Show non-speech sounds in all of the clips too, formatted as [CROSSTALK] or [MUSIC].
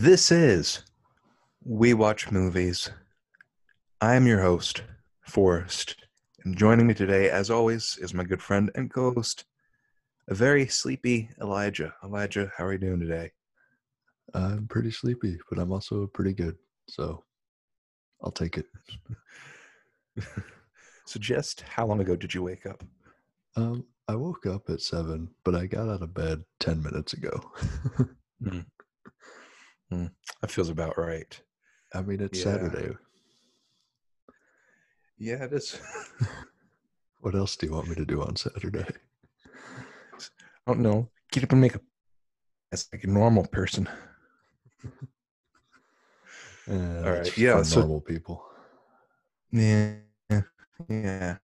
This is We Watch Movies. I am your host, Forrest, and joining me today, as always, is my good friend and co host, a very sleepy Elijah. Elijah, how are you doing today? I'm pretty sleepy, but I'm also pretty good. So I'll take it. [LAUGHS] so, just how long ago did you wake up? Um, I woke up at seven, but I got out of bed 10 minutes ago. [LAUGHS] mm. Mm. That feels about right. I mean, it's Yeah. Saturday. Yeah, it is. [LAUGHS] What else do you want me to do on Saturday? I don't know. Get up and make a as like a normal person. Eh, All that's right, yeah, so- normal people. Yeah, yeah.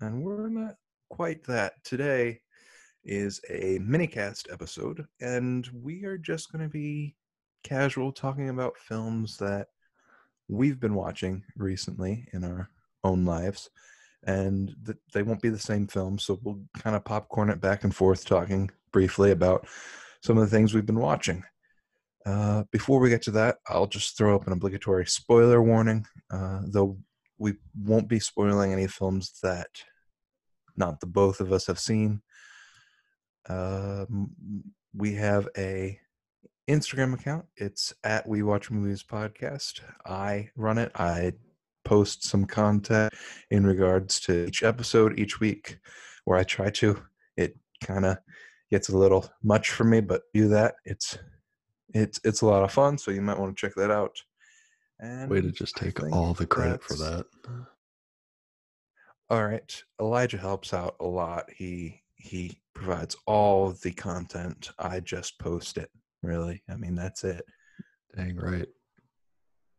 And we're not quite that. Today is a mini cast episode, and we are just going to be casual talking about films that we've been watching recently in our own lives. And th- they won't be the same films, so we'll kind of popcorn it back and forth, talking briefly about some of the things we've been watching. Uh, before we get to that, I'll just throw up an obligatory spoiler warning. Uh, though we won't be spoiling any films that not the both of us have seen. Um, we have a Instagram account. It's at We Watch Movies Podcast. I run it. I post some content in regards to each episode each week, where I try to. It kind of gets a little much for me, but do that. It's it's it's a lot of fun, so you might want to check that out. And Way to just take all the credit for that. All right. Elijah helps out a lot. He he provides all the content. I just post it. Really. I mean, that's it. Dang right.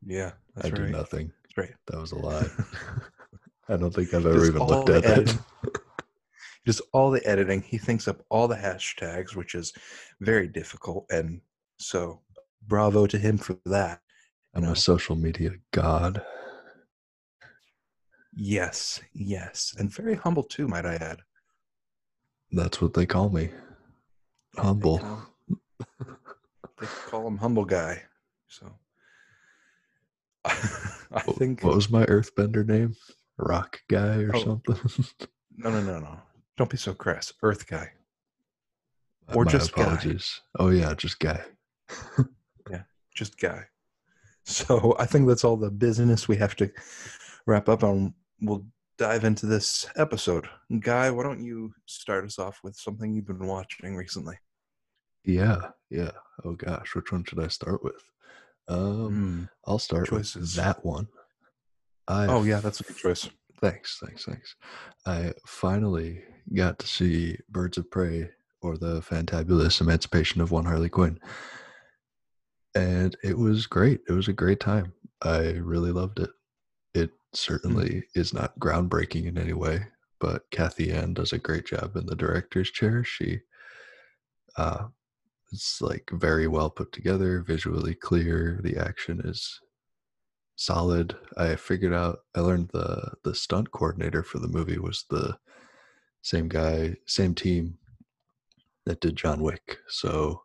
Yeah, that's I do nothing. That's right. That was a lie. [LAUGHS] [LAUGHS] I don't think I've ever Just even looked at it. [LAUGHS] Just all the editing. He thinks up all the hashtags, which is very difficult. And so, bravo to him for that. I'm know. a social media god. Yes, yes, and very humble too, might I add. That's what they call me. Humble. They call him humble guy. So, [LAUGHS] I think What was my earthbender name? Rock guy or Oh. something? [LAUGHS] No, no, no, no. Don't be so crass. Earth guy. Uh, or My just guy. apologies. Oh yeah, just guy. [LAUGHS] Yeah, just guy. So I think that's all the business we have to wrap up on. We'll dive into this episode. Guy, why don't you start us off with something you've been watching recently? Yeah, yeah. Oh gosh, which one should I start with? Um, Hmm. I'll start choices. with that one. I Oh, yeah, that's a good choice. Thanks, thanks, thanks. I finally got to see Birds of Prey or the Fantabulous Emancipation of One Harley Quinn. And it was great. It was a great time. I really loved it. It certainly is not groundbreaking in any way, but Cathy Yan does a great job in the director's chair. She uh it's like very well put together, visually clear. The action is solid. I figured out I learned the the stunt coordinator for the movie was the same guy, same team that did John Wick. So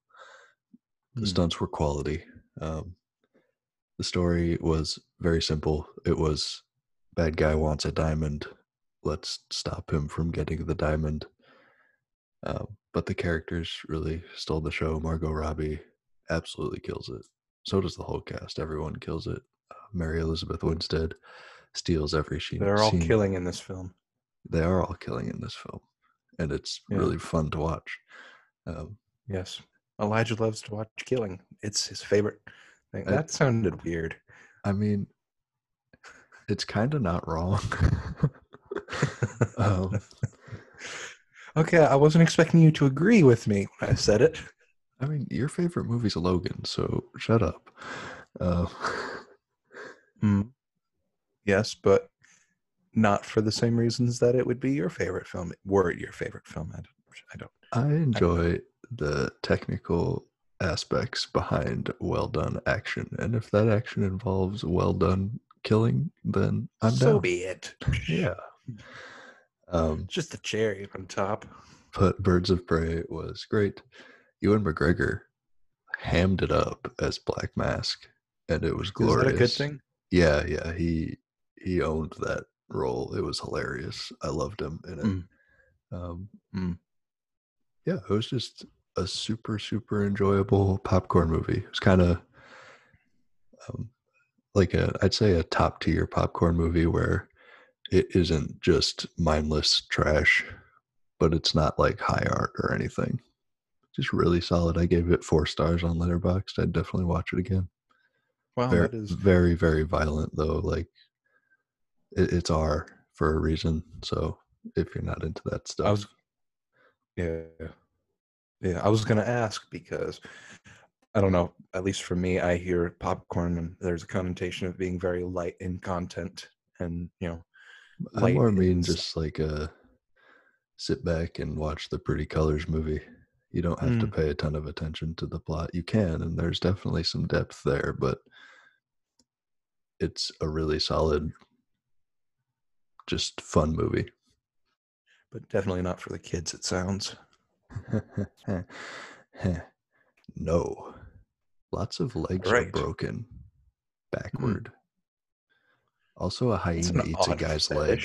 the Hmm. stunts were quality. Um, the story was very simple. It was bad guy wants a diamond. Let's stop him from getting the diamond. Uh, but the characters really stole the show. Margot Robbie absolutely kills it. So does the whole cast. Everyone kills it. Uh, Mary Elizabeth Winstead steals every scene. They're all scene. killing in this film. They are all killing in this film, and it's Yeah. really fun to watch. Um, Yes. Elijah loves to watch killing. It's his favorite thing. I- That sounded weird. I mean, it's kind of not wrong. [LAUGHS] [LAUGHS] um, okay, I wasn't expecting you to agree with me when I said it. I mean, your favorite movie's Logan, so shut up. Uh, Hmm. Yes, but not for the same reasons that it would be your favorite film. Were it your favorite film? I don't. I don't. I enjoy the technical aspects behind well done action, and if that action involves well done killing, then I'm done. so down. be it. Yeah. Um, Just a cherry on top. but Birds of Prey was great. Ewan McGregor hammed it up as Black Mask, and it was glorious. Is that a good thing? Yeah, yeah. He he owned that role. It was hilarious. I loved him in it. Mm. Um, Mm. Yeah, it was just a super super enjoyable popcorn movie. It was kind of um, like a I'd say a top tier popcorn movie where it isn't just mindless trash, but it's not like high art or anything. Just really solid. I gave it four stars on Letterboxd. I'd definitely watch it again. Wow, very, that is very, very violent though. Like it, it's R for a reason. So if you're not into that stuff, I was yeah. Yeah, I was gonna ask because I don't know, at least for me, I hear popcorn and there's a connotation of being very light in content and you know I more mean just like a sit back and watch the pretty colors movie. You don't have to Mm. pay a ton of attention to the plot. You can, and there's definitely some depth there, but it's a really solid, just fun movie. but definitely not for the kids, it sounds. no. Lots of legs Right. are broken backward. Also, a hyena eats a guy's leg.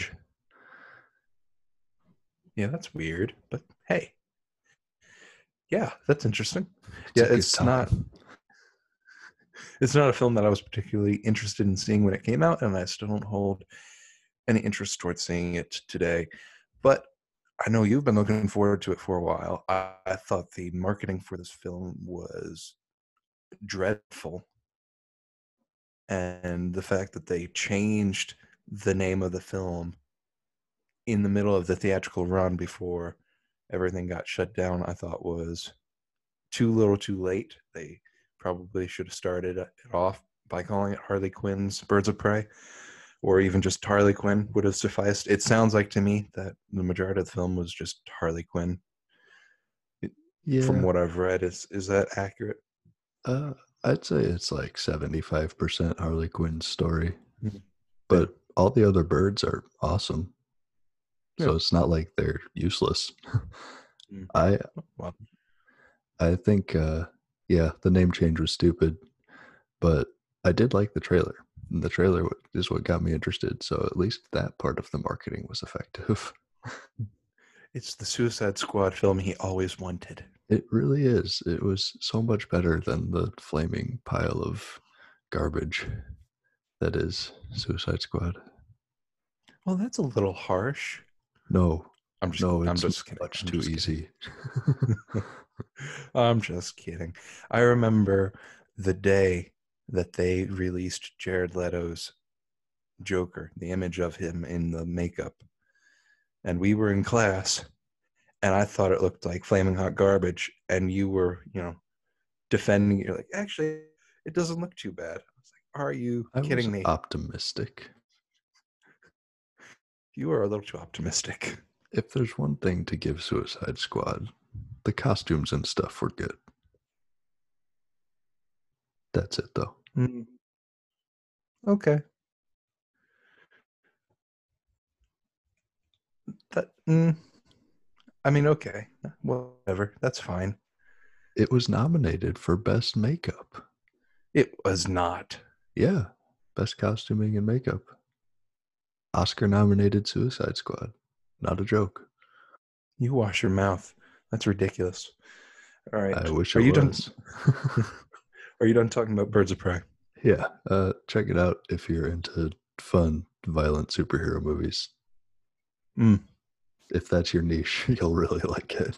Yeah, that's weird, but hey. Yeah, that's interesting. It's yeah, it's not it's not a film that I was particularly interested in seeing when it came out, and I still don't hold any interest towards seeing it today. But I know you've been looking forward to it for a while. I, I thought the marketing for this film was dreadful. And the fact that they changed the name of the film in the middle of the theatrical run before everything got shut down, I thought was too little too late. They probably should have started it off by calling it Harley Quinn's Birds of Prey, or even just Harley Quinn would have sufficed. It sounds like to me that the majority of the film was just Harley Quinn. Yeah. From what I've read, is is that accurate? Uh, I'd say it's like 75% Harley Quinn's story. Mhm. But all the other birds are awesome. So it's not like they're useless. Mm. I I think uh yeah, the name change was stupid, but I did like the trailer. And the trailer is what got me interested, so at least that part of the marketing was effective. [LAUGHS] it's the Suicide Squad film he always wanted. It really is. It was so much better than the flaming pile of garbage that is Suicide Squad. Well, that's a little harsh. No, I'm just, no, I'm just kidding. much I'm too easy. [LAUGHS] I'm just kidding. I remember the day that they released Jared Leto's Joker, the image of him in the makeup. And we were in class, and I thought it looked like flaming hot garbage. And you were, you know, defending it. You're like, actually, it doesn't look too bad. I was like, are you I kidding was me? optimistic. You are a little too optimistic. If there's one thing to give Suicide Squad, the costumes and stuff were good. That's it though. Mm. Okay. That. Mm, I mean, okay. Whatever. That's fine. It was nominated for best makeup. It was not. Yeah, best costuming and makeup. Oscar nominated Suicide Squad. Not a joke. You wash your mouth. That's ridiculous. All right. I wish Are you was. done? [LAUGHS] [LAUGHS] Are you done talking about Birds of Prey? yeah, uh, check it out if you're into fun, violent superhero movies. Mm. If that's your niche, [LAUGHS] you'll really like it.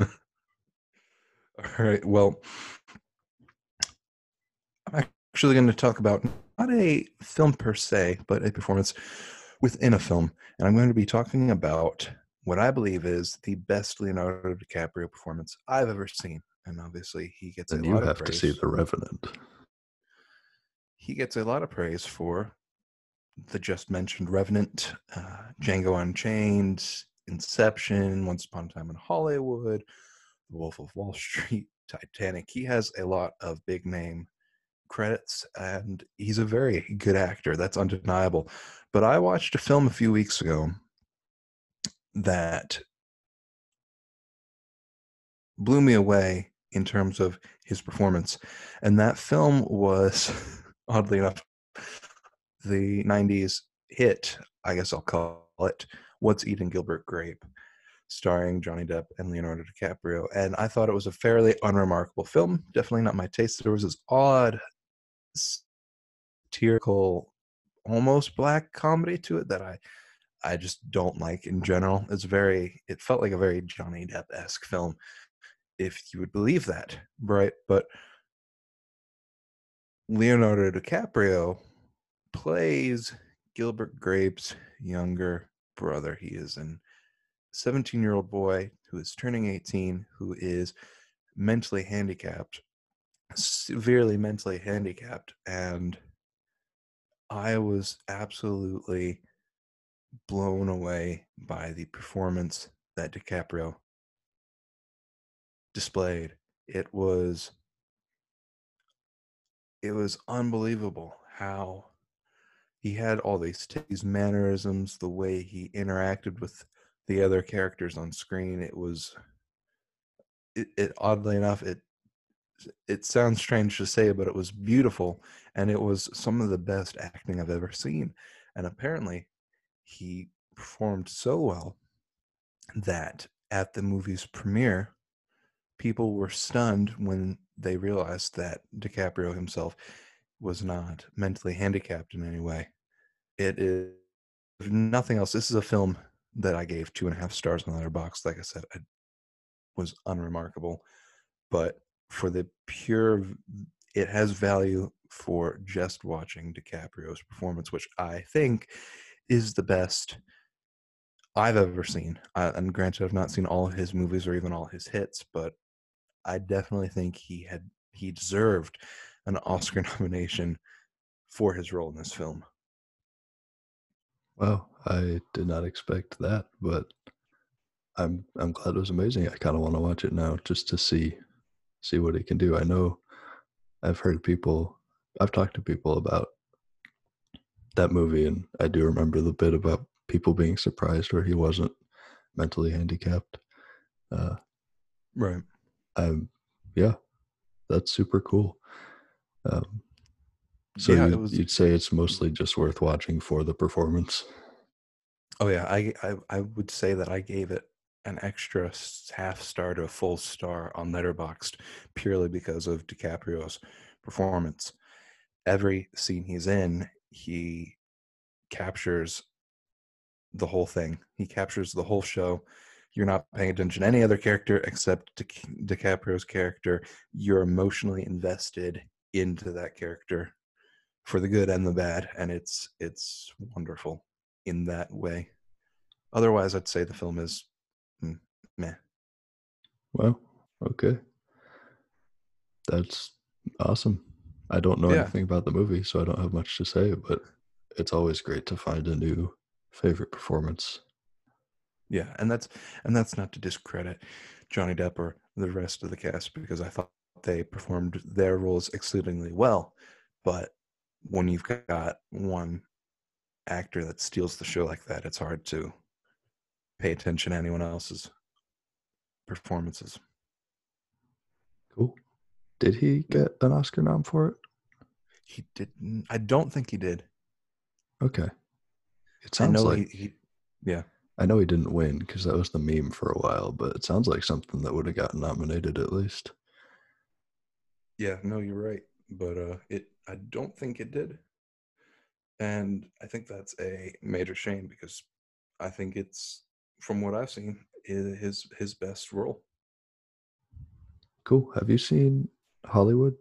All right. Well, I'm actually going to talk about not a film per se, but a performance within a film. And I'm going to be talking about what I believe is the best Leonardo DiCaprio performance I've ever seen. And obviously, he gets And a you have to see The Revenant. he gets a lot of praise for the just mentioned Revenant, uh, Django Unchained, Inception, Once Upon a Time in Hollywood, The Wolf of Wall Street, [LAUGHS] Titanic. He has a lot of big name credits, and he's a very good actor. That's undeniable. But I watched a film a few weeks ago that blew me away in terms of his performance. And that film was, [LAUGHS] oddly enough, the 90s hit, I guess I'll call it, What's Eating Gilbert Grape, starring Johnny Depp and Leonardo DiCaprio. And I thought it was a fairly unremarkable film. Definitely not my taste. There was this odd, satirical, almost black comedy to it that I I just don't like in general. It's very it felt like a very Johnny Depp esque film, if you would believe that, right? But Leonardo DiCaprio plays Gilbert Grape's younger brother. He is an 17 year old boy who is turning 18, who is mentally handicapped, severely mentally handicapped. And I was absolutely blown away by the performance that DiCaprio displayed. It was it was unbelievable how he had all these these mannerisms, the way he interacted with the other characters on screen. It was it, it oddly enough it it sounds strange to say, but it was beautiful and it was some of the best acting I've ever seen. And apparently he performed so well that at the movie's premiere, people were stunned when they realized that DiCaprio himself was not mentally handicapped in any way. It is nothing else. This is a film that I gave two and a half stars on Letterboxd. Like I said, it was unremarkable, but for the pure, it has value for just watching DiCaprio's performance, which I think is the best I've ever seen. Uh, and granted, I've not seen all of his movies or even all his hits, but I definitely think he had he deserved an Oscar [LAUGHS] nomination for his role in this film. Well, I did not expect that, but I'm I'm glad it was amazing. I kind of want to watch it now just to see see what he can do. I know I've heard people I've talked to people about that movie and I do remember the bit about people being surprised where he wasn't mentally handicapped. Uh, right. I'm yeah, that's super cool. Um, so yeah, you, was, you'd say it's mostly just worth watching for the performance. Oh yeah, I, I I would say that I gave it an extra half star to a full star on Letterboxd purely because of DiCaprio's performance. Every scene he's in, he captures the whole thing. He captures the whole show. You're not paying attention to any other character except Di- DiCaprio's character. You're emotionally invested into that character for the good and the bad, and it's it's wonderful in that way. Otherwise, I'd say the film is mm, meh. Well, okay, that's awesome. I don't know yeah. anything about the movie, so I don't have much to say, but it's always great to find a new favorite performance. Yeah, and that's and that's not to discredit Johnny Depp or the rest of the cast because I thought they performed their roles exceedingly well. But when you've got one actor that steals the show like that, it's hard to pay attention to anyone else's performances. Cool. Did he get an Oscar nom for it? He didn't. I don't think he did. Okay. It sounds like he, he, yeah. I know he didn't win because that was the meme for a while, but it sounds like something that would have gotten nominated at least. Yeah, no, you're right, but uh, it I don't think it did, and I think that's a major shame because I think it's from what I've seen his his best role. Cool. Have you seen Hollywood?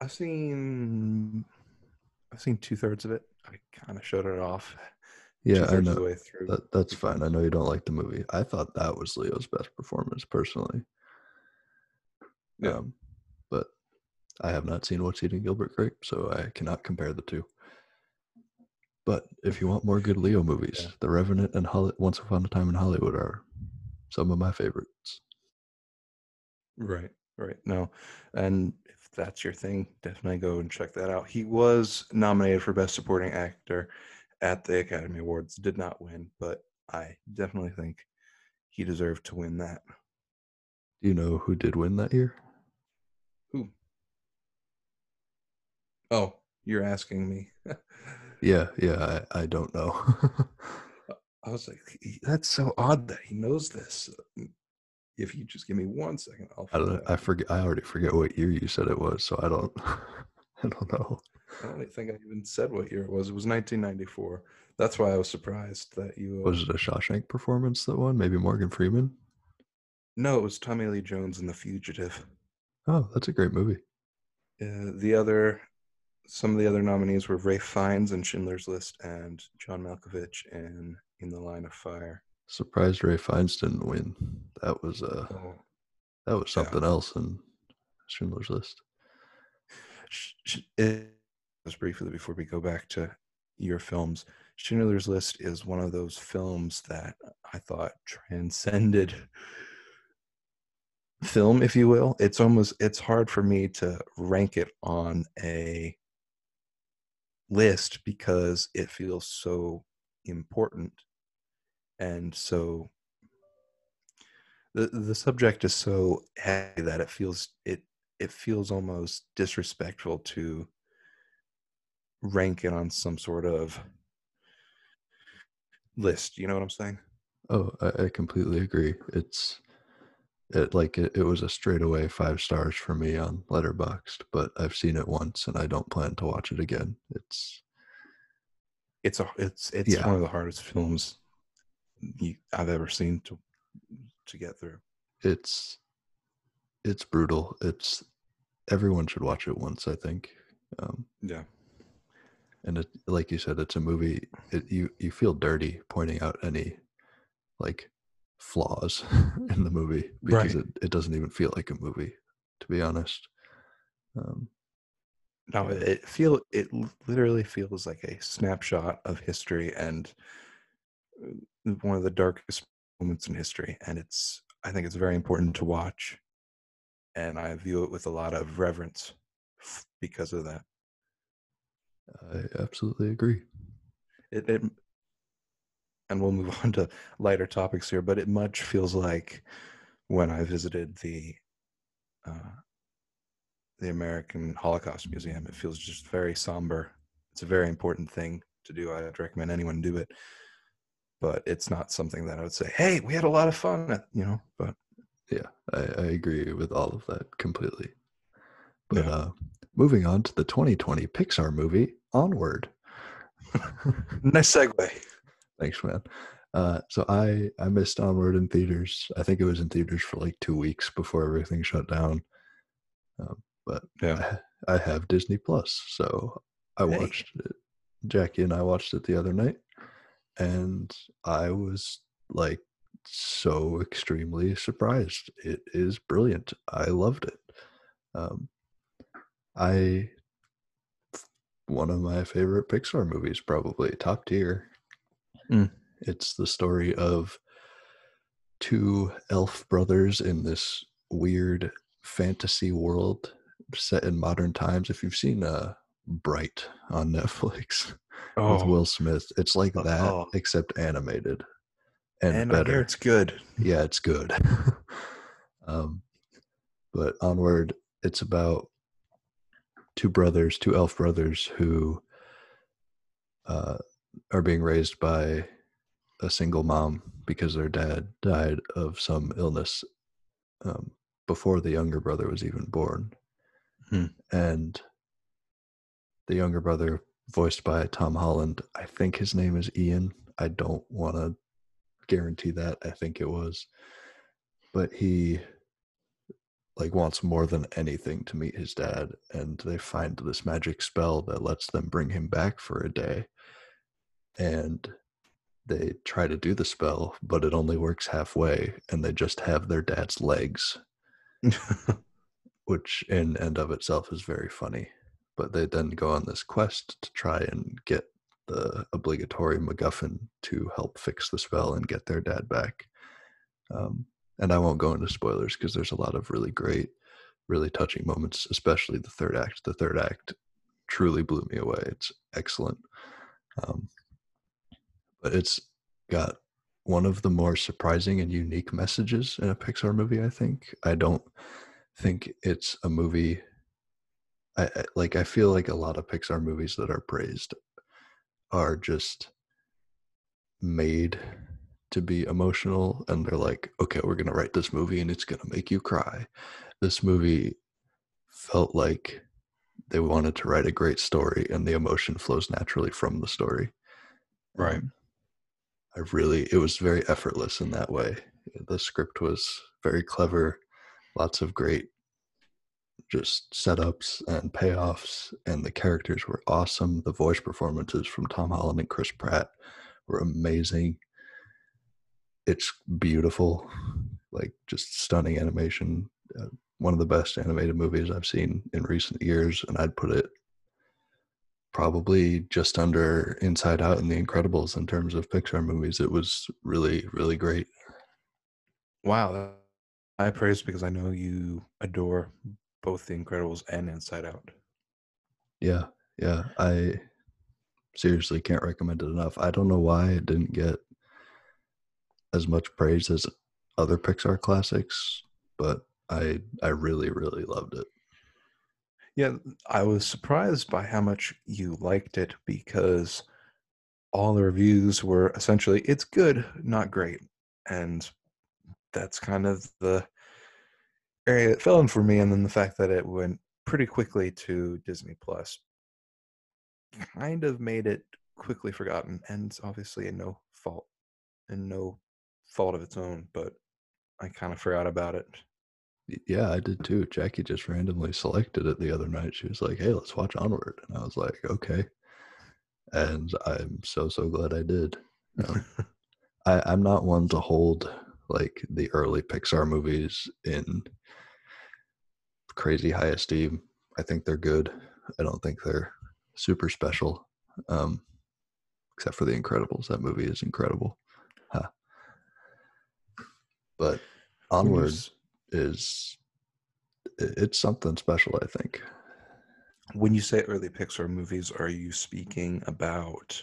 I've seen I've seen two thirds of it. I kind of shut it off. [LAUGHS] Yeah, I know. That, that's fine. I know you don't like the movie. I thought that was Leo's best performance personally. Yeah. Um, but I have not seen What's Eating Gilbert Grape, so I cannot compare the two. But if you want more good Leo movies, yeah. The Revenant and Holly- Once Upon a Time in Hollywood are some of my favorites. Right, right. No, and if that's your thing, definitely go and check that out. He was nominated for Best Supporting Actor at the Academy Awards, did not win, but I definitely think he deserved to win that. Do you know who did win that year? Oh, you're asking me. [LAUGHS] Yeah, yeah, I, I don't know. [LAUGHS] I was like, that's so odd that he knows this. If you just give me one second, I'll. I don't. I forget. I already forget what year you said it was, so I don't. [LAUGHS] I don't know. I don't think I even said what year it was. It was 1994. That's why I was surprised that you. uh, Was it a Shawshank performance that won? Maybe Morgan Freeman. no, it was Tommy Lee Jones in The Fugitive. Oh, that's a great movie. Uh, the other, some of the other nominees were Ralph Fiennes in Schindler's List and John Malkovich in In the Line of Fire. Surprised Ralph Fiennes didn't win. That was uh, Oh, that was yeah. something else in Schindler's List. Sh- sh- it- just briefly before we go back to your films, Schindler's List is one of those films that I thought transcended film, if you will. It's almost it's hard for me to rank it on a list because it feels so important and so the the subject is so heavy that it feels it it feels almost disrespectful to rank it on some sort of list you know what i'm saying Oh, I, I completely agree. It's it like it, it was a straightaway five stars for me on Letterboxd, but I've seen it once and I don't plan to watch it again. It's it's a it's it's Yeah. one of the hardest films you, i've ever seen to to get through it's it's brutal. It's everyone should watch it once, I think. Um, yeah and it, like you said, it's a movie. It, you you feel dirty pointing out any like flaws [LAUGHS] in the movie because Right. it, it doesn't even feel like a movie, to be honest. Um, no it, feel it literally feels like a snapshot of history and uh, one of the darkest moments in history and it's i think it's very important to watch and i view it with a lot of reverence because of that I absolutely agree. it, it and we'll move [LAUGHS] on to lighter topics here but it much feels like when i visited the uh, the american holocaust museum it feels just very somber it's a very important thing to do i'd recommend anyone do it but it's not something that i would say hey we had a lot of fun at-" you know but Yeah, I, I agree with all of that completely. But Yeah. uh, moving on to the 2020 Pixar movie Onward. [LAUGHS] nice segue Thanks, man. Uh, so I I missed Onward in theaters. I think it was in theaters for like two weeks before everything shut down. Um, but yeah I, I have Disney Plus, so I Hey. watched it. Jackie and I watched it the other night, and I was like so extremely surprised. It is brilliant. I loved it. Um, I one of my favorite Pixar movies, probably top tier. Mm. It's the story of two elf brothers in this weird fantasy world set in modern times. If you've seen uh, Bright on [LAUGHS] Netflix with oh Will Smith, it's like that Oh. except animated and, and I better hear it's good yeah it's good [LAUGHS] um but onward it's about two brothers two elf brothers who uh are being raised by a single mom because their dad died of some illness um, before the younger brother was even born. Hmm. and the younger brother voiced by tom holland i think his name is ian. I don't want to guarantee that. I think it was. But he like wants more than anything to meet his dad and they find this magic spell that lets them bring him back for a day and they try to do the spell but it only works halfway and they just have their dad's legs [LAUGHS] which in and of itself is very funny but they then go on this quest to try and get the obligatory MacGuffin to help fix the spell and get their dad back. Um, and I won't go into spoilers because there's a lot of really great, really touching moments, especially the third act. The third act truly blew me away. It's excellent. Um, but it's got one of the more surprising and unique messages in a Pixar movie, I think. I don't think it's a movie I, I like I feel like a lot of Pixar movies that are praised are just made to be emotional and they're like, okay, we're going to write this movie and it's going to make you cry. This movie felt like they wanted to write a great story and the emotion flows naturally from the story. Right. Um, I really, it was very effortless in that way. The script was very clever, lots of great just setups and payoffs, and the characters were awesome. The voice performances from Tom Holland and Chris Pratt were amazing. It's beautiful, like just stunning animation. Uh, one of the best animated movies I've seen in recent years, and I'd put it probably just under Inside Out and The Incredibles in terms of Pixar movies. It was really, really great. Wow. I praise because I know you adore both The Incredibles and Inside Out. Yeah, yeah. I seriously can't recommend it enough. I don't know why it didn't get as much praise as other Pixar classics, but I I really really loved it. Yeah, I was surprised by how much you liked it because all the reviews were essentially it's good, not great. And that's kind of the area it fell in for me and then the fact that it went pretty quickly to Disney Plus kind of made it quickly forgotten and obviously in no fault and no fault of its own, but I kind of forgot about it. Yeah, I did too. Jackie just randomly selected it the other night. She was like, "Hey, let's watch Onward," and I was like, "Okay." And I'm so so glad I did. Um, [LAUGHS] I, I'm not one to hold like the early Pixar movies in crazy high esteem. I think they're good. I don't think they're super special, um, except for The Incredibles. That movie is incredible. Huh. But Onward is it's something special. I think. When you say early Pixar movies, are you speaking about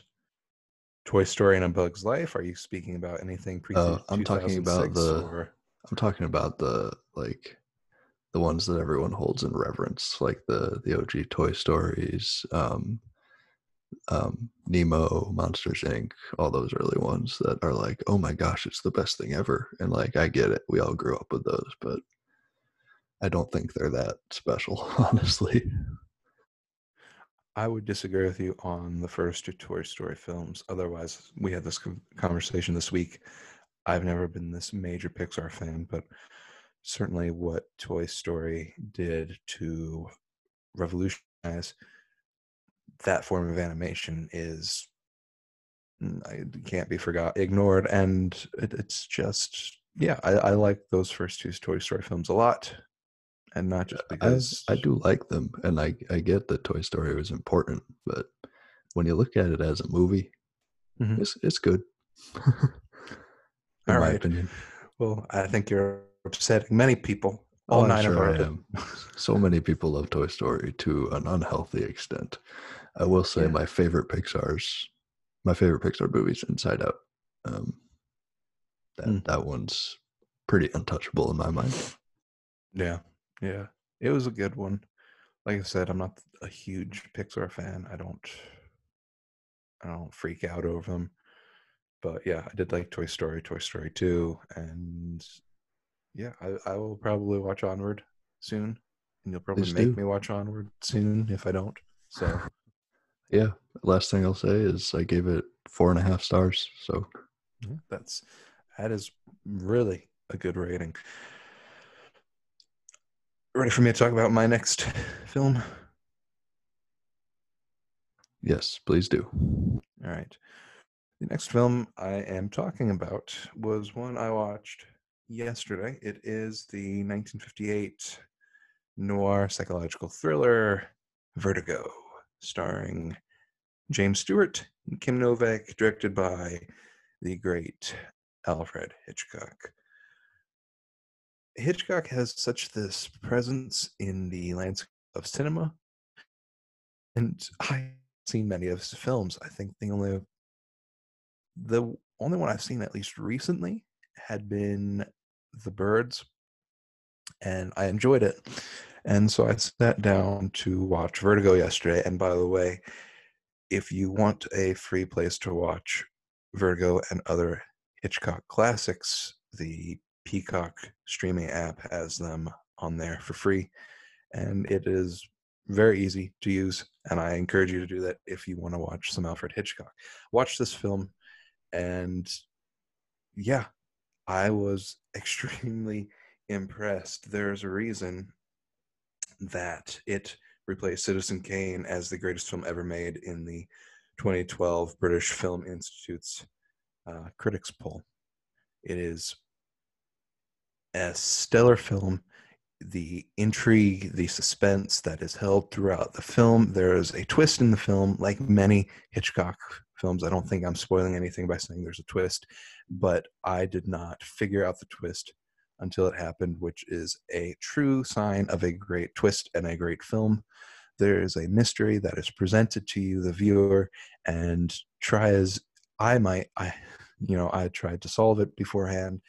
Toy Story and A Bug's Life? Are you speaking about anything pre? Uh, I'm talking about the. Or? I'm talking about the like the ones that everyone holds in reverence, like the the OG Toy Stories, um, um, Nemo, Monsters Inc., all those early ones that are like, oh my gosh, it's the best thing ever. And like, I get it, we all grew up with those, but I don't think they're that special, [LAUGHS] honestly. I would disagree with you on the first two Toy Story films. Otherwise, we had this conversation this week. I've never been this major Pixar fan, but certainly what Toy Story did to revolutionize that form of animation is can't be forgot ignored and it, it's just yeah I, I, like those first two toy story films a lot and not just because I, I do like them and I, I get that toy story was important but when you look at it as a movie mm-hmm. it's, it's good [LAUGHS] all right opinion. well i think you're upsetting many people. All oh, nine sure of them. so many people love Toy Story to an unhealthy extent. I will say yeah. my favorite Pixar's my favorite Pixar movies Inside Out. Um, that mm. that one's pretty untouchable in my mind. Yeah, yeah, it was a good one. Like I said, I'm not a huge Pixar fan. I don't, I don't freak out over them. But yeah, I did like Toy Story, Toy Story Two, and yeah, I, I will probably watch Onward soon, and you'll probably Please make do. me watch Onward soon if I don't. So, yeah. Last thing I'll say is I gave it four and a half stars. So yeah, that's that is really a good rating. Ready for me to talk about my next [LAUGHS] film? Yes, please do. All right. The next film I am talking about was one I watched yesterday. It is the 1958 noir psychological thriller Vertigo, starring James Stewart and Kim Novak, directed by the great Alfred Hitchcock. Hitchcock has such this presence in the landscape of cinema, and I've seen many of his films. I think the only the only one I've seen at least recently had been The Birds, and I enjoyed it. And so I sat down to watch Vertigo yesterday. And by the way, if you want a free place to watch Virgo and other Hitchcock classics, the Peacock streaming app has them on there for free. And it is very easy to use. And I encourage you to do that if you want to watch some Alfred Hitchcock. Watch this film, and yeah, I was [LAUGHS] extremely impressed. There's a reason that it replaced Citizen Kane as the greatest film ever made in the 2012 British Film Institute's uh, critics poll. It is a stellar film. The intrigue, the suspense that is held throughout the film. There is a twist in the film, like many Hitchcock films. I don't think I'm spoiling anything by saying there's a twist, but I did not figure out the twist until it happened, which is a true sign of a great twist and a great film. There is a mystery that is presented to you, the viewer, and try as I might, I, you know, I tried to solve it beforehand,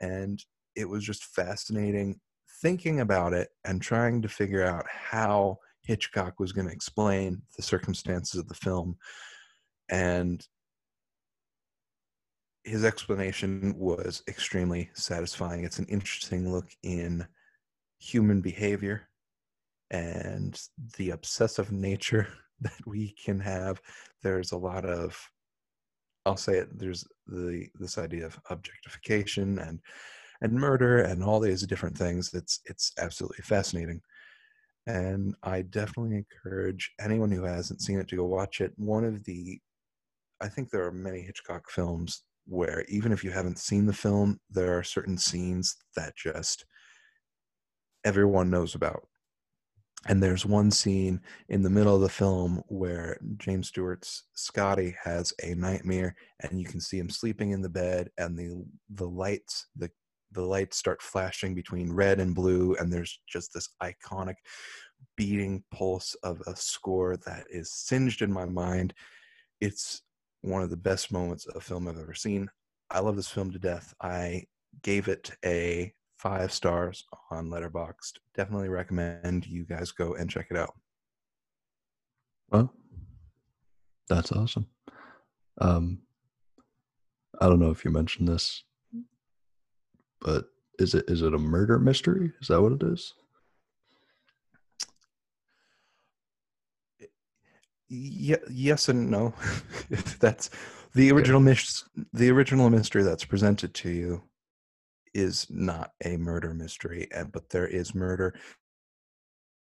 and it was just fascinating thinking about it and trying to figure out how Hitchcock was going to explain the circumstances of the film. And his explanation was extremely satisfying. It's an interesting look in human behavior and the obsessive nature [LAUGHS] that we can have. There's a lot of I'll say it, there's the this idea of objectification and and murder and all these different things. It's it's absolutely fascinating. And I definitely encourage anyone who hasn't seen it to go watch it. One of the I think there are many Hitchcock films where even if you haven't seen the film, there are certain scenes that just everyone knows about. And there's one scene in the middle of the film where James Stewart's Scotty has a nightmare, and you can see him sleeping in the bed, and the the lights the the lights start flashing between red and blue, and there's just this iconic beating pulse of a score that is singed in my mind. It's one of the best moments of film I've ever seen. I love this film to death. I gave it a five stars on Letterboxd. Definitely recommend you guys go and check it out. Well, that's awesome. Um, I don't know if you mentioned this, but is it is it a murder mystery? Is that what it is? Yeah, yes and no. [LAUGHS] that's the original mis- the original mystery that's presented to you is not a murder mystery, and but there is murder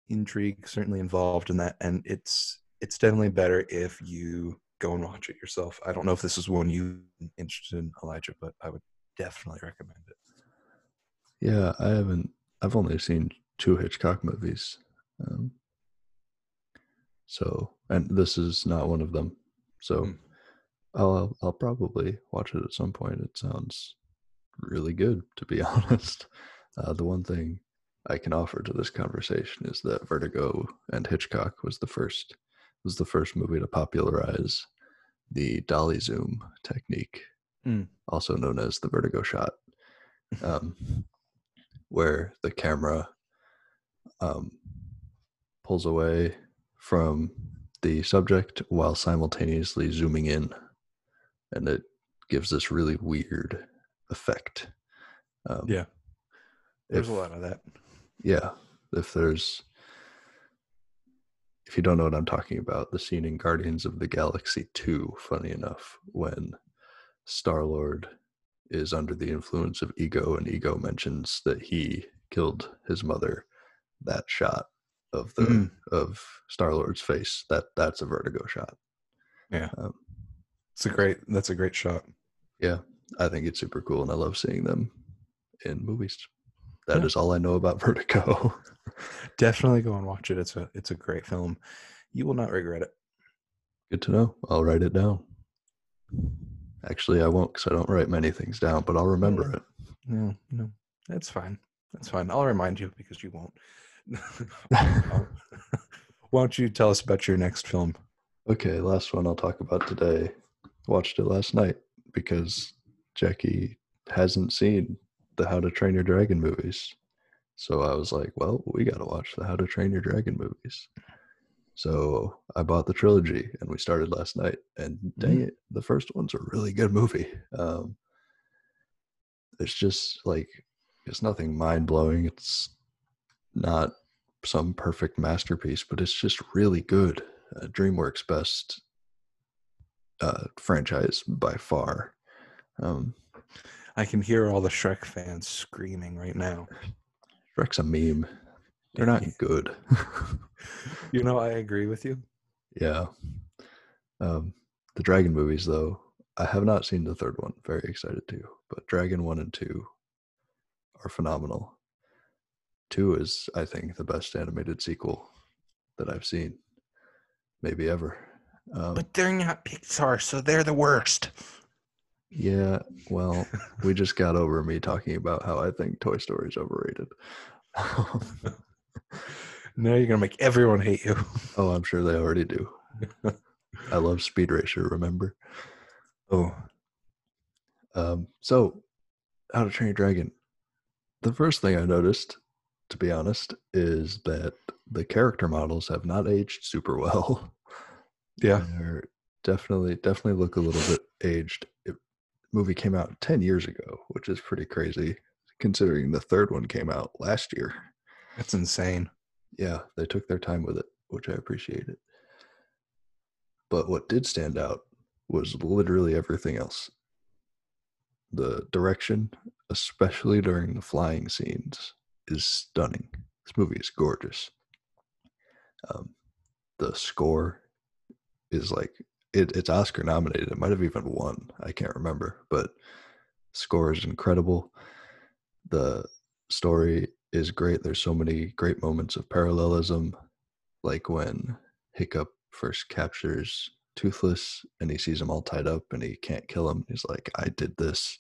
intrigue certainly involved in that, and it's it's definitely better if you go and watch it yourself. I don't know if this is one you interested in, Elijah, but I would definitely recommend it. Yeah, I haven't. I've only seen two Hitchcock movies. Um, so, and this is not one of them. So, mm. I'll I'll probably watch it at some point. It sounds really good, to be [LAUGHS] honest. Uh, the one thing I can offer to this conversation is that Vertigo and Hitchcock was the first was the first movie to popularize the dolly zoom technique, mm. also known as the vertigo shot, um, where the camera um, pulls away from the subject while simultaneously zooming in. And it gives this really weird effect. Um, yeah. There's if, a lot of that. Yeah. If there's, if you don't know what I'm talking about, the scene in Guardians of the Galaxy 2, funny enough, when Star Lord is under the influence of Ego and Ego mentions that he killed his mother, that shot of the mm. of Star Lord's face. That that's a vertigo shot. Yeah, um, it's a great. That's a great shot. Yeah, I think it's super cool, and I love seeing them in movies. That yeah. is all I know about [LAUGHS] Vertigo. Definitely go and watch it. It's a it's a great film. You will not regret it. Good to know. I'll write it down. Actually, I won't because I don't write many things down, but I'll remember it. No, no, that's fine. That's fine. I'll remind you because you won't. [LAUGHS] Why don't you tell us about your next film? Okay, last one I'll talk about today. Watched it last night. because Jackie hasn't seen the How to Train Your Dragon movies. So I was like, well, we got to watch the How to Train Your Dragon movies. So I bought the trilogy and we started last night. And dang Mhm. it, the first one's a really good movie. Um, it's just like, it's nothing mind blowing. It's not some perfect masterpiece, but it's just really good. Uh, DreamWorks' best uh, franchise by far. Um, I can hear all the Shrek fans screaming right now. [LAUGHS] Shrek's a meme. They're not good. [LAUGHS] You know, I agree with you. yeah. Um, the Dragon movies, though, I have not seen the third one. Very excited to, but Dragon one and two are phenomenal. Two is, I think, the best animated sequel that I've seen, maybe ever. Um, But they're not Pixar, so they're the worst. yeah, [LAUGHS] well, we just got over me talking about how I think Toy Story is overrated. [LAUGHS] Now you're gonna make everyone hate you. [LAUGHS] oh, I'm sure they already do. I love Speed Racer. Remember? Oh, Um, so, How to Train Your Dragon. The first thing I noticed, to be honest, is that the character models have not aged super well. yeah. They're definitely definitely look a little bit aged. It, movie came out 10 years ago, which is pretty crazy considering the third one came out last year. That's insane. Yeah, they took their time with it, which I appreciate it. But what did stand out was literally everything else. The direction, especially during the flying scenes, is stunning. This movie is gorgeous. Um, the score is like it, it's Oscar nominated. It might have even won. I can't remember, but score is incredible. The story is great. There's so many great moments of parallelism, like when Hiccup first captures Toothless and he sees him all tied up and he can't kill him. He's like, I did this.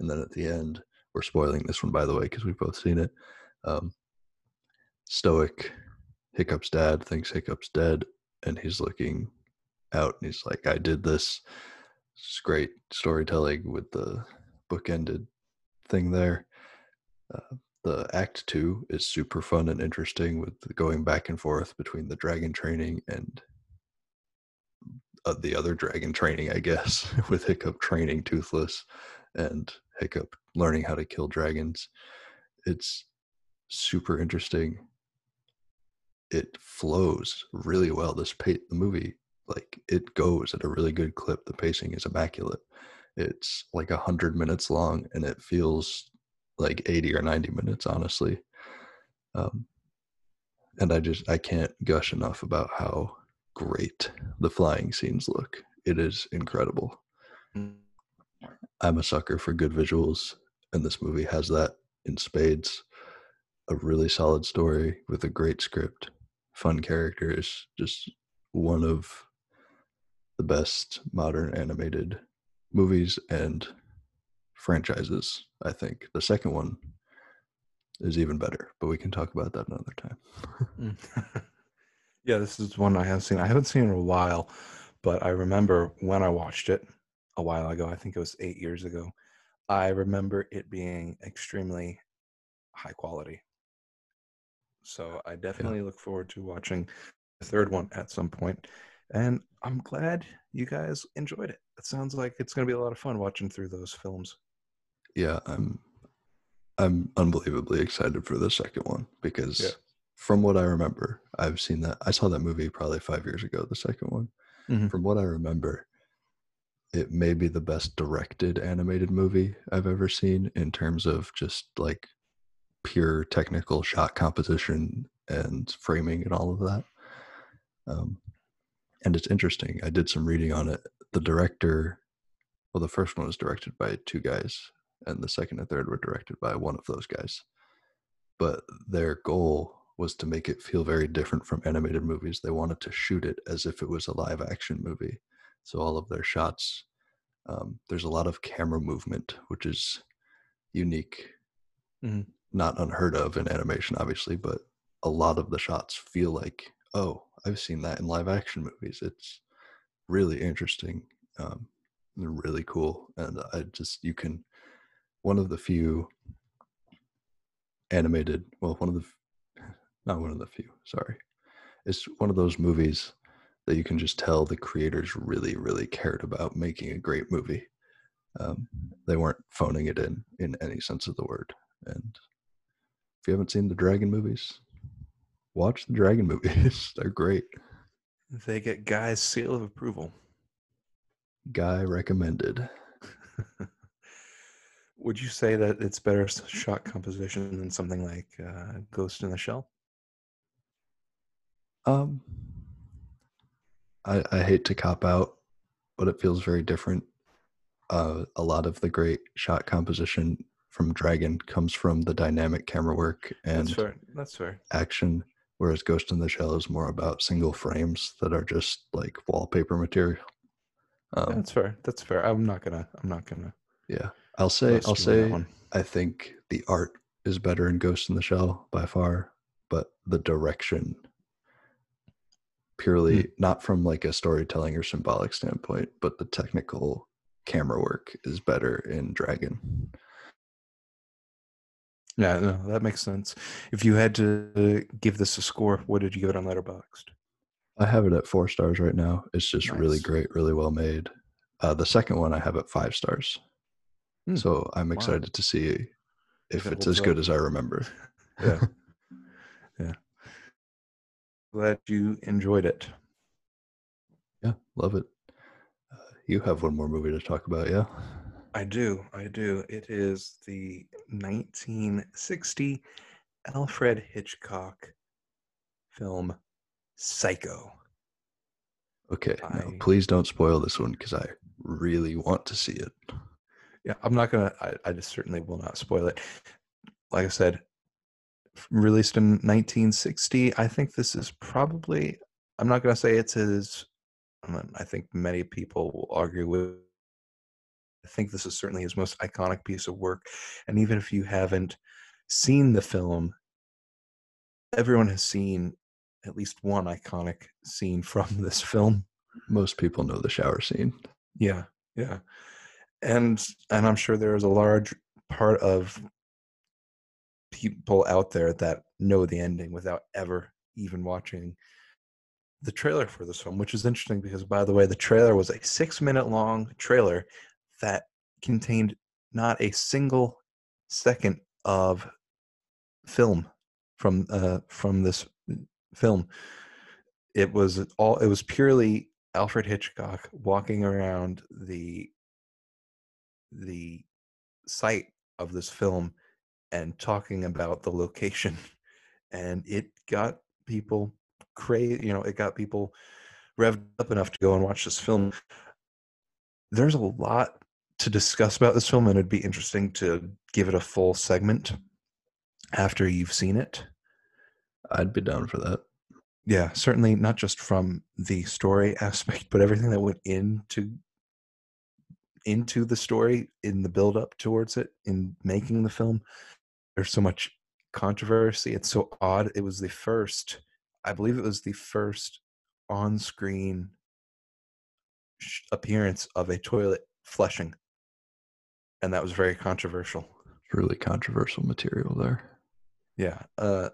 And then at the end, we're spoiling this one, by the way, because we've both seen it. Um, Stoic, Hiccup's dad thinks Hiccup's dead and he's looking out and he's like, I did this. It's great storytelling with the bookended thing there. Uh, the act two is super fun and interesting with going back and forth between the dragon training and uh, the other dragon training, I guess, [LAUGHS] with Hiccup training Toothless and Hiccup learning how to kill dragons. It's super interesting. It flows really well. This pa- the movie, like it goes at a really good clip. The pacing is immaculate. It's like a hundred minutes long, and it feels like 80 or 90 minutes honestly um, and i just i can't gush enough about how great the flying scenes look it is incredible i'm a sucker for good visuals and this movie has that in spades a really solid story with a great script fun characters just one of the best modern animated movies and franchises, I think. The second one is even better, but we can talk about that another time. Mm. [LAUGHS] yeah, this is one I have seen. I haven't seen in a while, but I remember when I watched it a while ago. I think it was eight years ago. I remember it being extremely high quality. So I definitely look forward to watching the third one at some point. And I'm glad you guys enjoyed it. It sounds like it's going to be a lot of fun watching through those films. Yeah, I'm I'm unbelievably excited for the second one because Yeah. from what I remember, I've seen that I saw that movie probably 5 years ago, the second one. Mhm. From what I remember, it may be the best directed animated movie I've ever seen in terms of just like pure technical shot composition and framing and all of that. Um, and it's interesting. I did some reading on it. The director, well, the first one was directed by two guys, and the second and third were directed by one of those guys. But their goal was to make it feel very different from animated movies. They wanted to shoot it as if it was a live action movie. So all of their shots, um, there's a lot of camera movement, which is unique, Mhm. Not unheard of in animation, obviously, but a lot of the shots feel like, oh, I've seen that in live action movies. It's really interesting. Um, really cool, and I just you can one of the few animated well one of the [LAUGHS] not one of the few sorry it's one of those movies that you can just tell the creators really really cared about making a great movie um, they weren't phoning it in in any sense of the word and if you haven't seen the dragon movies watch the dragon [LAUGHS] movies they're great They get Guy's seal of approval. guy recommended [LAUGHS] Would you say that it's better shot composition than something like uh, Ghost in the Shell? um I, I hate to cop out but it feels very different uh, a lot of the great shot composition from Dragon comes from the dynamic camera work and That's fair. That's fair. action, whereas Ghost in the Shell is more about single frames that are just like wallpaper material. Um, That's fair. That's fair. I'm not gonna. I'm not gonna. yeah, I'll say I'll you on that say. I think the art is better in Ghost in the Shell by far, but the direction purely Hmm. not from like a storytelling or symbolic standpoint, but the technical camera work is better in Dragon. Yeah, no, that makes sense. If you had to give this a score, what did you give it on Letterboxd? I have it at four stars right now. It's just really great, really well made. Uh, the second one I have at five stars. Hmm. So I'm Wow. excited to see if If it's as good as I remember. [LAUGHS] [LAUGHS] Yeah. yeah. Glad you enjoyed it. Yeah, love it. Uh, you have one more movie to talk about, yeah? I do. I do. It is the 1960 Alfred Hitchcock film Psycho. Okay, no, I- please don't spoil this one because I really want to see it. Yeah, I'm not gonna. I, I just certainly will not spoil it. Like I said, released in 1960. I think this is probably. I'm not gonna say it's his. I I think many people will argue with. I think this is certainly his most iconic piece of work, and even if you haven't seen the film, everyone has seen at least one iconic scene from [LAUGHS] this film. Most people know the shower scene. Yeah, yeah, and and I'm sure there is a large part of people out there that know the ending without ever even watching the trailer for this film, which is interesting because, by the way, the trailer was a six-minute long trailer that contained not a single second of film from uh, from this film. It was all. It was purely Alfred Hitchcock walking around the the site of this film and talking about the location [LAUGHS] and it got people crazy you know it got people revved up enough to go and watch this film there's a lot to discuss about this film and it'd be interesting to give it a full segment after you've seen it. I'd be down for that. yeah certainly not just from the story [LAUGHS] aspect but everything that went into into the story in the build up towards it in making the film. There's so much controversy. It's so odd. It was the first i believe it was the first on-screen appearance of a toilet flushing and that was very controversial Really controversial material there. Yeah. Uh,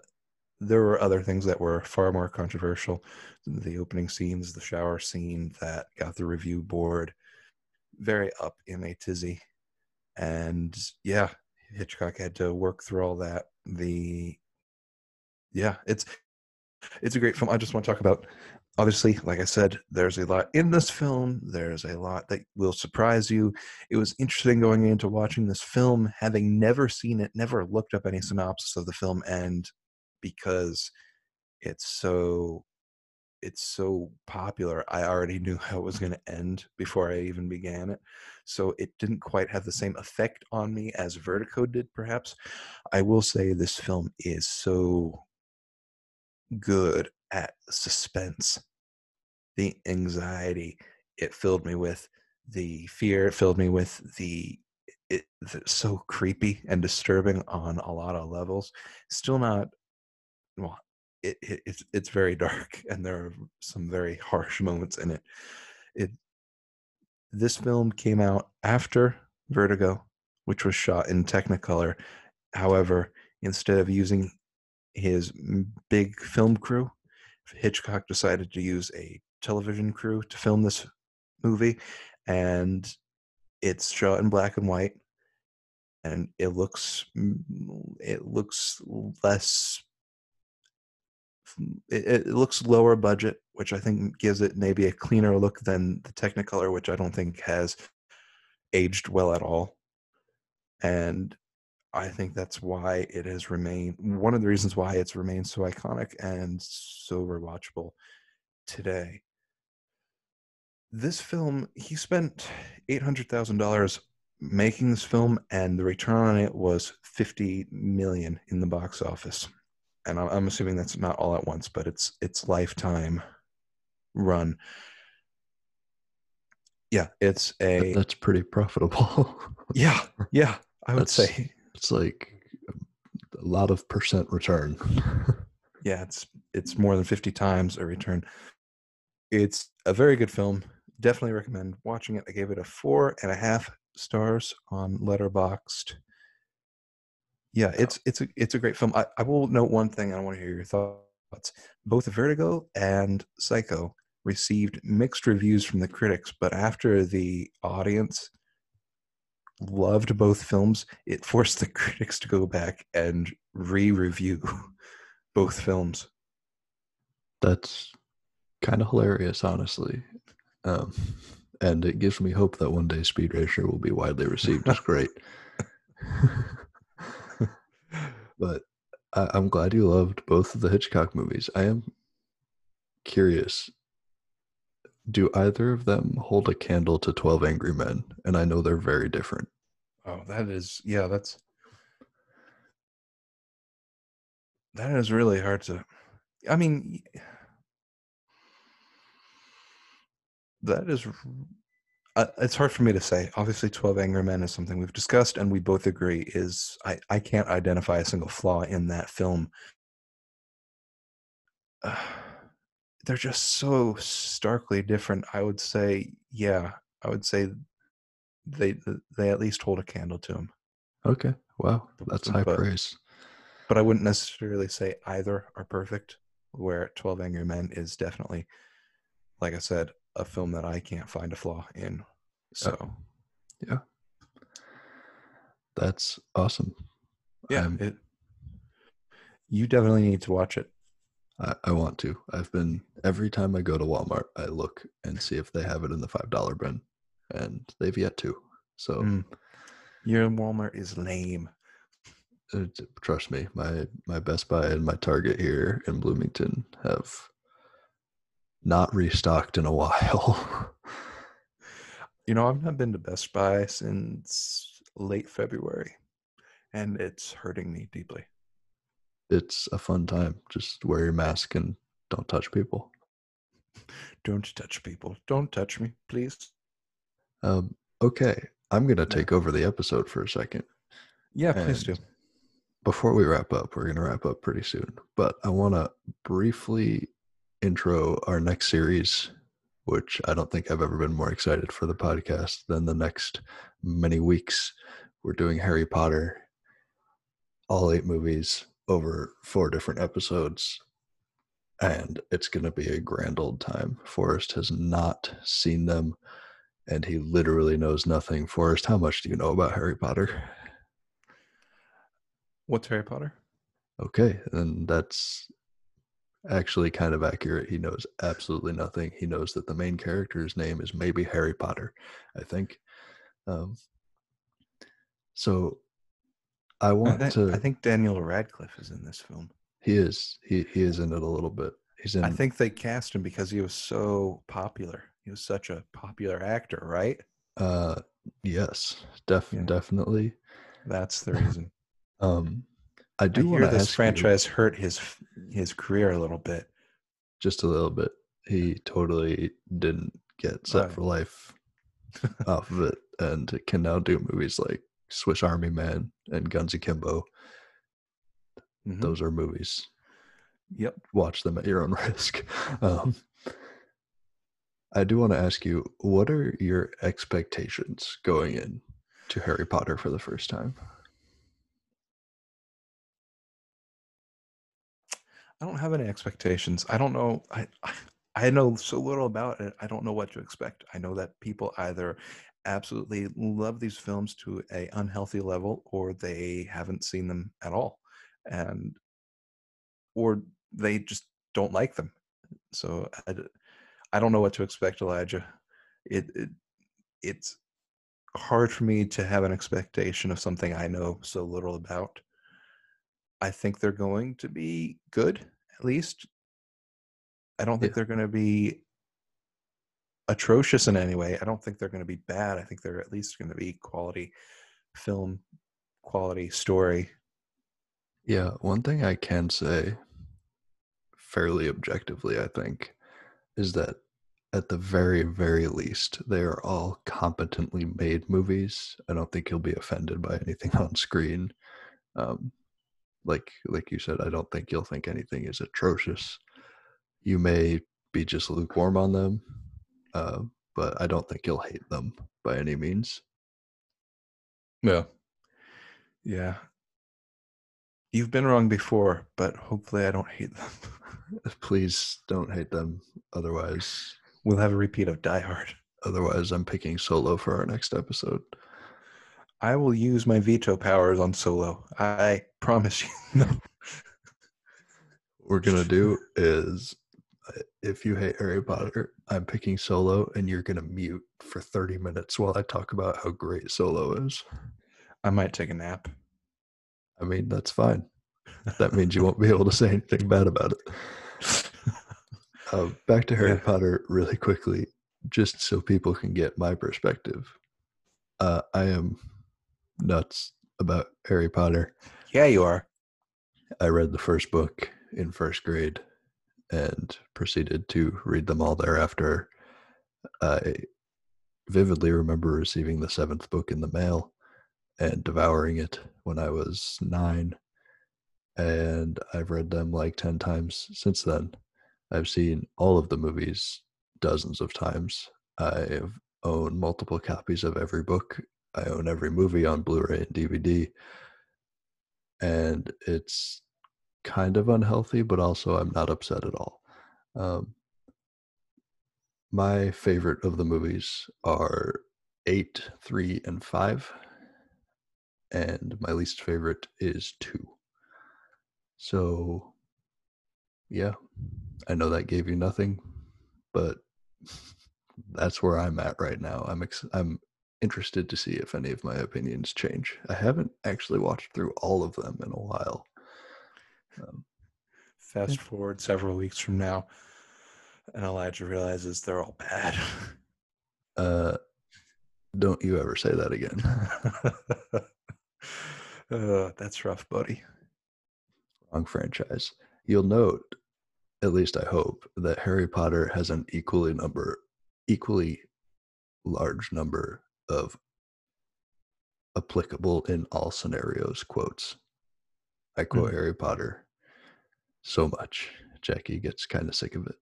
there were other things that were far more controversial. The opening scenes, the shower scene that got the review board very up in a tizzy. And yeah, Hitchcock had to work through all that. The yeah, it's it's a great film. I just want to talk about obviously, like I said, there's a lot in this film. There's a lot that will surprise you. It was interesting going into watching this film, having never seen it, never looked up any synopsis of the film, and because it's so it's so popular, I already knew how it was going to end before I even began it. So it didn't quite have the same effect on me as Vertigo did, perhaps. I will say this film is so good at suspense, the anxiety it filled me with, the fear it filled me with, the it, it's so creepy and disturbing on a lot of levels. Still not well. It, it it's it's very [LAUGHS] dark and there are some very harsh moments in it. It this film came out after Vertigo, which was shot in Technicolor. However, instead of using his big film crew, Hitchcock decided to use a television crew to film this movie, and it's shot in black and white, and it looks mm, it looks less. It, it looks lower budget, which I think gives it maybe a cleaner look than the Technicolor, which I don't think has aged well at all. And I think that's why it has remained one of the reasons why it's remained so iconic and so rewatchable today. This film, he spent eight hundred thousand dollars making this film, and the return on it was fifty million in the box office. And I'm assuming that's not all at once, but it's it's lifetime run. Yeah, it's a That's pretty profitable. [LAUGHS] yeah, yeah. I would That's- say it's like a lot of percent return. [LAUGHS] yeah it's it's more than 50 times a return. It's a very good film. Definitely recommend watching it. I gave it a four and a half stars on Letterboxd yeah it's it's a it's a great film. I, I will note one thing i want to hear your thoughts. Both vertigo and psycho received mixed reviews from the critics but after the audience loved both films it forced the [LAUGHS] critics to go back and re-review [LAUGHS] both films That's kind of hilarious, honestly. Um, and it gives me hope that one day Speed Racer will be widely received as great. [LAUGHS] but I, I'm glad you loved both of the Hitchcock movies. I am curious. Do either of them hold a candle to 12 Angry Men? And I know they're very different. Oh, that is yeah, that's that is really hard to I mean that is uh, it's hard for me to say. Obviously 12 Angry Men is something we've discussed and we both agree is I I can't identify a single flaw in that film. [SIGHS] Uh, they're just so starkly different. I would say yeah, I would say they they at least hold a candle to them. Okay. Wow. That's high But- praise. but I wouldn't necessarily say either are perfect. Where 12 Angry Men is definitely, like I said, a film that I can't find a flaw in. Oh, so, yeah, That's awesome. yeah, I'm- it, you definitely need to watch it. I, I want to. I've been every time I go to Walmart, I look and see if they have it in the five dollar bin, and they've yet to. So Mm. Your Walmart is lame. uh, t- trust me, my my Best Buy and my Target here in Bloomington have not restocked in a [LAUGHS] while. You know, I've not been to Best Buy since late February, and it's hurting me deeply. It's a fun time. Just wear your mask and don't touch people. Don't touch people. Don't touch me, please. Um, okay, I'm gonna take over the episode for a second. Yeah, please do. Before we wrap up, we're going to wrap up pretty soon, but I want to briefly intro our next series, which I don't think I've ever been more excited for the podcast than the next many weeks. We're doing Harry Potter, all eight movies over four different episodes, and it's going to be a grand old time. Forrest has not seen them, and he literally knows nothing. Forrest, how much do you know about Harry Potter? What's Harry Potter? Okay, and that's actually kind of accurate. He knows absolutely nothing. He knows that the main character's name is maybe Harry Potter, I think. Um, so I I, want to. I think Daniel Radcliffe is in this film. he is. He he is in it a little bit. He's in. I think they cast him because he was so popular. He was such a popular actor, right? Uh, yes, def Yeah. definitely. That's the [LAUGHS] reason. Um, I I do want hear this ask you franchise hurt his his career a little bit. just a little bit. He totally didn't get set Right. for life [LAUGHS] off of it and can now do movies like Swiss Army Man and Guns Akimbo. Mhm. Those are movies. Yep. Watch them at your own [LAUGHS] risk. Um, [LAUGHS] I do want to ask you, what are your expectations going in to Harry Potter for the first time? I don't have any expectations. I don't know. I [LAUGHS] I know so little about it. I don't know what to expect. I know that people either absolutely love these films to a unhealthy level or they haven't seen them at all. And or they just don't like them. So I don't know what to expect, Elijah. It, it it's hard for me to have an expectation of something I know so little about. I think they're going to be good, at least. I don't think Yeah. they're going to be atrocious in any way. I don't think they're going to be bad. I think they're at least going to be quality film, quality story. Yeah, one thing I can say fairly objectively, I think, is that at the very, very least, they are all competently made movies. I don't think you'll be offended by anything [LAUGHS] on screen. Um, like like you said, I don't think you'll think anything is atrocious. You may be just lukewarm on them, uh, but I don't think you'll hate them by any means. Yeah. Yeah. You've been wrong before, but hopefully I don't hate them. [LAUGHS] Please don't hate them. Otherwise, we'll have a repeat of Die Hard. otherwise I'm picking solo for our next episode. I will use my veto powers on Solo. I promise you. No. [LAUGHS] What we're gonna do [LAUGHS] is if you hate Harry Potter, I'm picking solo and you're gonna mute for 30 minutes while I talk about how great solo is. I might take a nap. I mean, that's fine. That means you won't be able to say anything bad about it. Uh, [LAUGHS] back to Harry Yeah. Potter really quickly, just so people can get my perspective. Uh, I am nuts about Harry Potter. yeah, you are. I read the first book in first grade and proceeded to read them all thereafter. I vividly remember receiving the seventh book in the mail and devouring it when I was nine. And I've read them like 10 times since then. I've seen all of the movies dozens of times. I've owned multiple copies of every book. I own every movie on Blu ray and DVD. And it's kind of unhealthy, but also I'm not upset at all. Um, my favorite of the movies are eight, three, and five. And my least favorite is two. So, yeah, I know that gave you nothing, but [LAUGHS] that's where I'm at right now. I'm ex- I'm interested to see if any of my opinions change. I haven't actually watched through all of them in a while. Um, Fast forward several weeks from now, and Elijah realizes they're all bad. uh, don't you ever say that again. [LAUGHS] uh, that's rough, buddy. Wrong franchise. You'll note, at least I hope, that Harry Potter has an equally number, equally large number of applicable in all scenarios quotes. I quote Mhm. Harry Potter so much. Jackie gets kind of sick of it,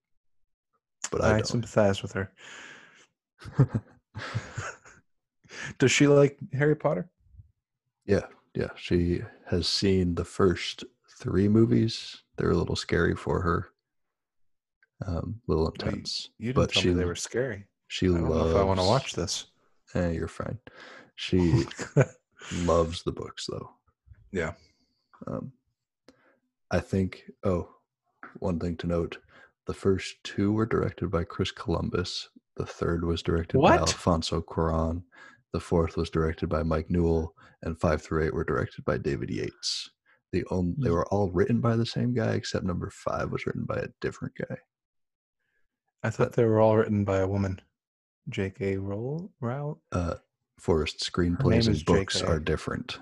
but I, I don't. sympathize with her. [LAUGHS] Does she like Harry Potter? yeah, yeah. She has seen the first three movies. They're a little scary for her. Um, a little Wait, intense. You didn't but tell she me they were scary. she I loves. if I want to watch this. Eh, you're fine. [LAUGHS] She loves the books though. yeah. Um, I think. Oh, one thing to note: the first two were directed by Chris Columbus. The third was directed by Alfonso Cuarón. The fourth was directed by Mike Newell, and five through eight were directed by David Yates. The only, they Hmm. were all written by the same guy, except number five was written by a different guy. I thought they were all written by a woman. J.K. Roll. Uh, Forrest screenplays and books are different.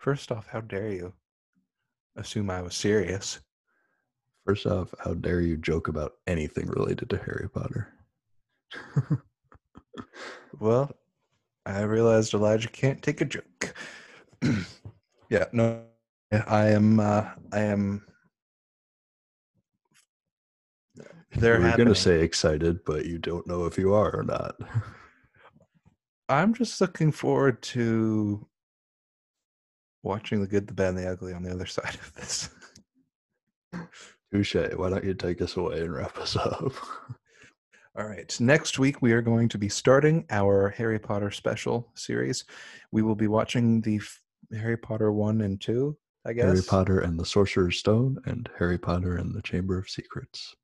First off, how dare you assume I was serious? First off, how dare you joke about anything related to Harry Potter? Well, I realized Elijah can't take a joke. [CLEARS THROAT] yeah, no, I am. Uh, I am They're We're happening. to say excited, but you don't know if you are or not. [LAUGHS] I'm just looking forward to watching the good, the bad, and the ugly on the other [LAUGHS] side of this. Touche. Why don't you take us away and wrap us up? All right. Next week, we are going to be starting our Harry Potter special series. We will be watching the f- Harry Potter 1 and 2, I guess. Harry Potter and the Sorcerer's Stone and Harry Potter and the Chamber of Secrets.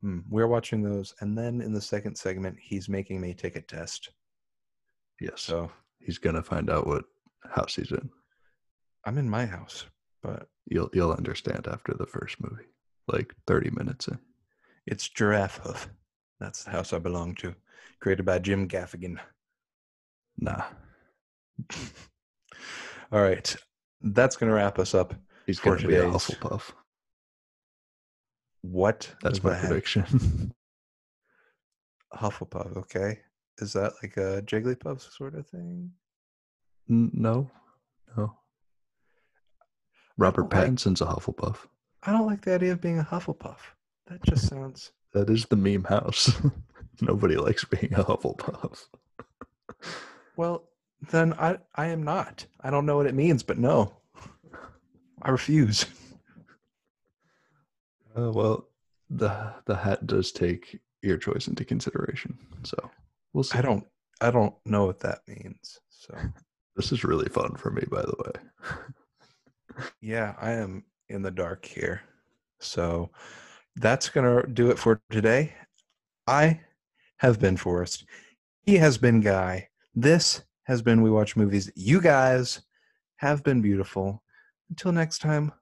Hmm, we're watching those. And then in the second segment, he's making me take a test. Yes. So He's going to find out what house he's in. I'm in my house, but You'll you'll understand after the first movie, like 30 minutes in. it's Giraffe Hoof. That's the house I belong to, created by Jim Gaffigan. Nah, [LAUGHS] All right. That's going to wrap us up. he's For going to be a today's- Hufflepuff. What? That's my that prediction. [LAUGHS] Hufflepuff, okay. Is that like a Jigglypuff sort of thing? No, no. Robert don't Pattinson's a Hufflepuff. I don't like the idea of being a Hufflepuff. That just sounds. That is the meme house. [LAUGHS] Nobody likes being a Hufflepuff. Well, then I I am not. I don't know what it means, but no. I refuse. [LAUGHS] Uh, well, the the hat does take your choice into consideration. So we'll see. I don't I don't know what that means. So [LAUGHS] This is really fun for me, by the way. Yeah, I am in the dark here. So that's gonna do it for today. I have been Forrest. He has been Guy. This has been We Watch Movies. You guys have been beautiful. Until next time,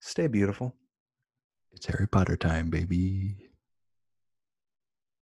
stay beautiful. It's Harry Potter time, baby.